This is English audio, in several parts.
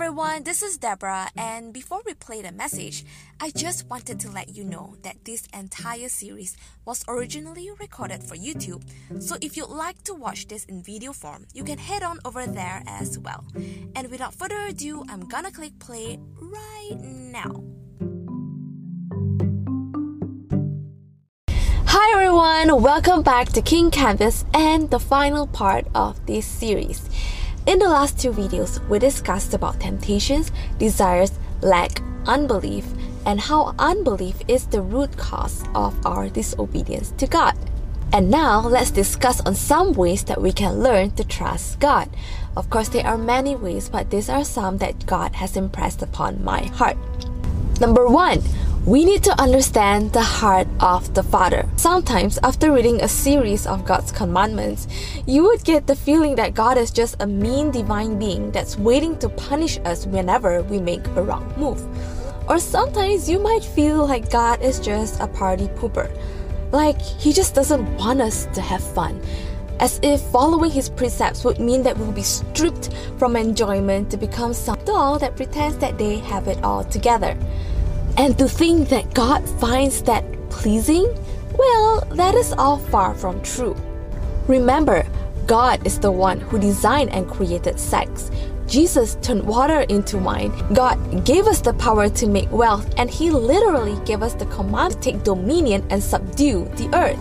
everyone, this is Deborah, and before we play the message, I just wanted to let you know that this entire series was originally recorded for YouTube. So if you'd like to watch this in video form, you can head on over there as well. And without further ado, I'm gonna click play right now. Hi everyone, welcome back to King Canvas and the final part of this series. In the last two videos, we discussed about temptations, desires, lack, unbelief, and how unbelief is the root cause of our disobedience to God. And now let's discuss on some ways that we can learn to trust God. Of course, there are many ways, but these are some that God has impressed upon my heart. Number one, we need to understand the heart of the Father. Sometimes, after reading a series of God's commandments, you would get the feeling that God is just a mean divine being that's waiting to punish us whenever we make a wrong move. Or sometimes you might feel like God is just a party pooper. Like he just doesn't want us to have fun. As if following his precepts would mean that we'll be stripped from enjoyment to become some doll that pretends that they have it all together. And to think that God finds that pleasing? Well, that is all far from true. Remember, God is the one who designed and created sex. Jesus turned water into wine. God gave us the power to make wealth, and He literally gave us the command to take dominion and subdue the earth.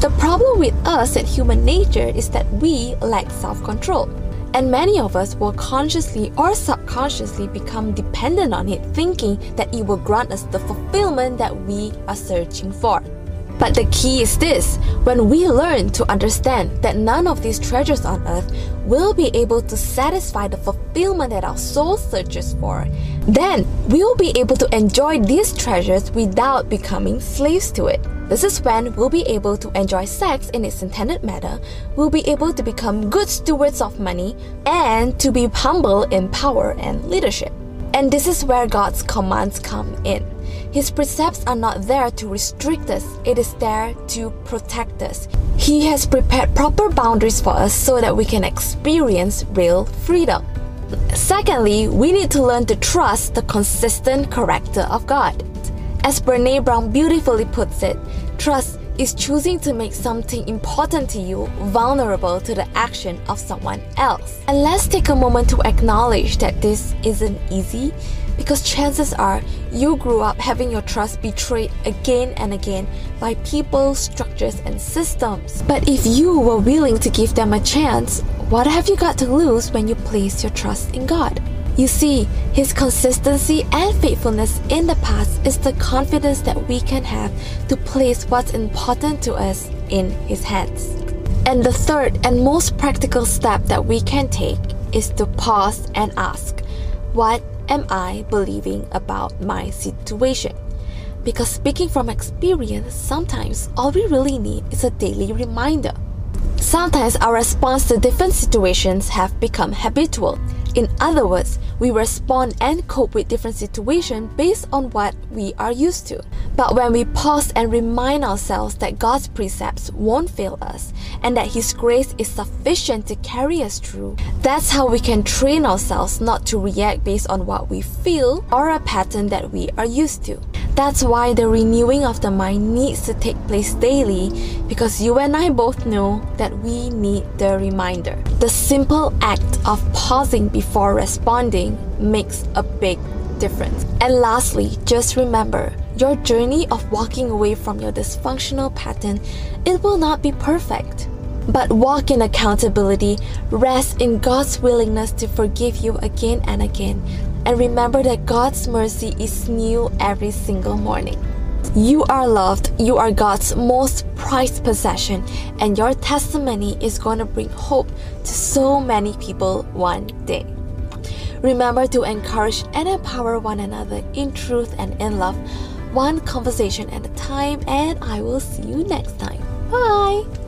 The problem with us and human nature is that we lack self control. And many of us will consciously or subconsciously become dependent on it, thinking that it will grant us the fulfillment that we are searching for. But the key is this when we learn to understand that none of these treasures on earth will be able to satisfy the fulfillment that our soul searches for, then we will be able to enjoy these treasures without becoming slaves to it. This is when we'll be able to enjoy sex in its intended manner, we'll be able to become good stewards of money, and to be humble in power and leadership. And this is where God's commands come in. His precepts are not there to restrict us, it is there to protect us. He has prepared proper boundaries for us so that we can experience real freedom. Secondly, we need to learn to trust the consistent character of God. As Brene Brown beautifully puts it, trust is choosing to make something important to you vulnerable to the action of someone else. And let's take a moment to acknowledge that this isn't easy because chances are you grew up having your trust betrayed again and again by people, structures, and systems. But if you were willing to give them a chance, what have you got to lose when you place your trust in God? You see, His consistency and faithfulness in the past is the confidence that we can have to place what's important to us in His hands. And the third and most practical step that we can take is to pause and ask, What am I believing about my situation? Because speaking from experience, sometimes all we really need is a daily reminder. Sometimes our response to different situations have become habitual in other words, we respond and cope with different situations based on what we are used to. But when we pause and remind ourselves that God's precepts won't fail us and that His grace is sufficient to carry us through, that's how we can train ourselves not to react based on what we feel or a pattern that we are used to. That's why the renewing of the mind needs to take place daily because you and I both know that we need the reminder. The simple act of pausing before responding makes a big difference. And lastly, just remember your journey of walking away from your dysfunctional pattern, it will not be perfect. But walk in accountability, rest in God's willingness to forgive you again and again, and remember that God's mercy is new every single morning. You are loved, you are God's most prized possession, and your testimony is going to bring hope to so many people one day. Remember to encourage and empower one another in truth and in love, one conversation at a time, and I will see you next time. Bye!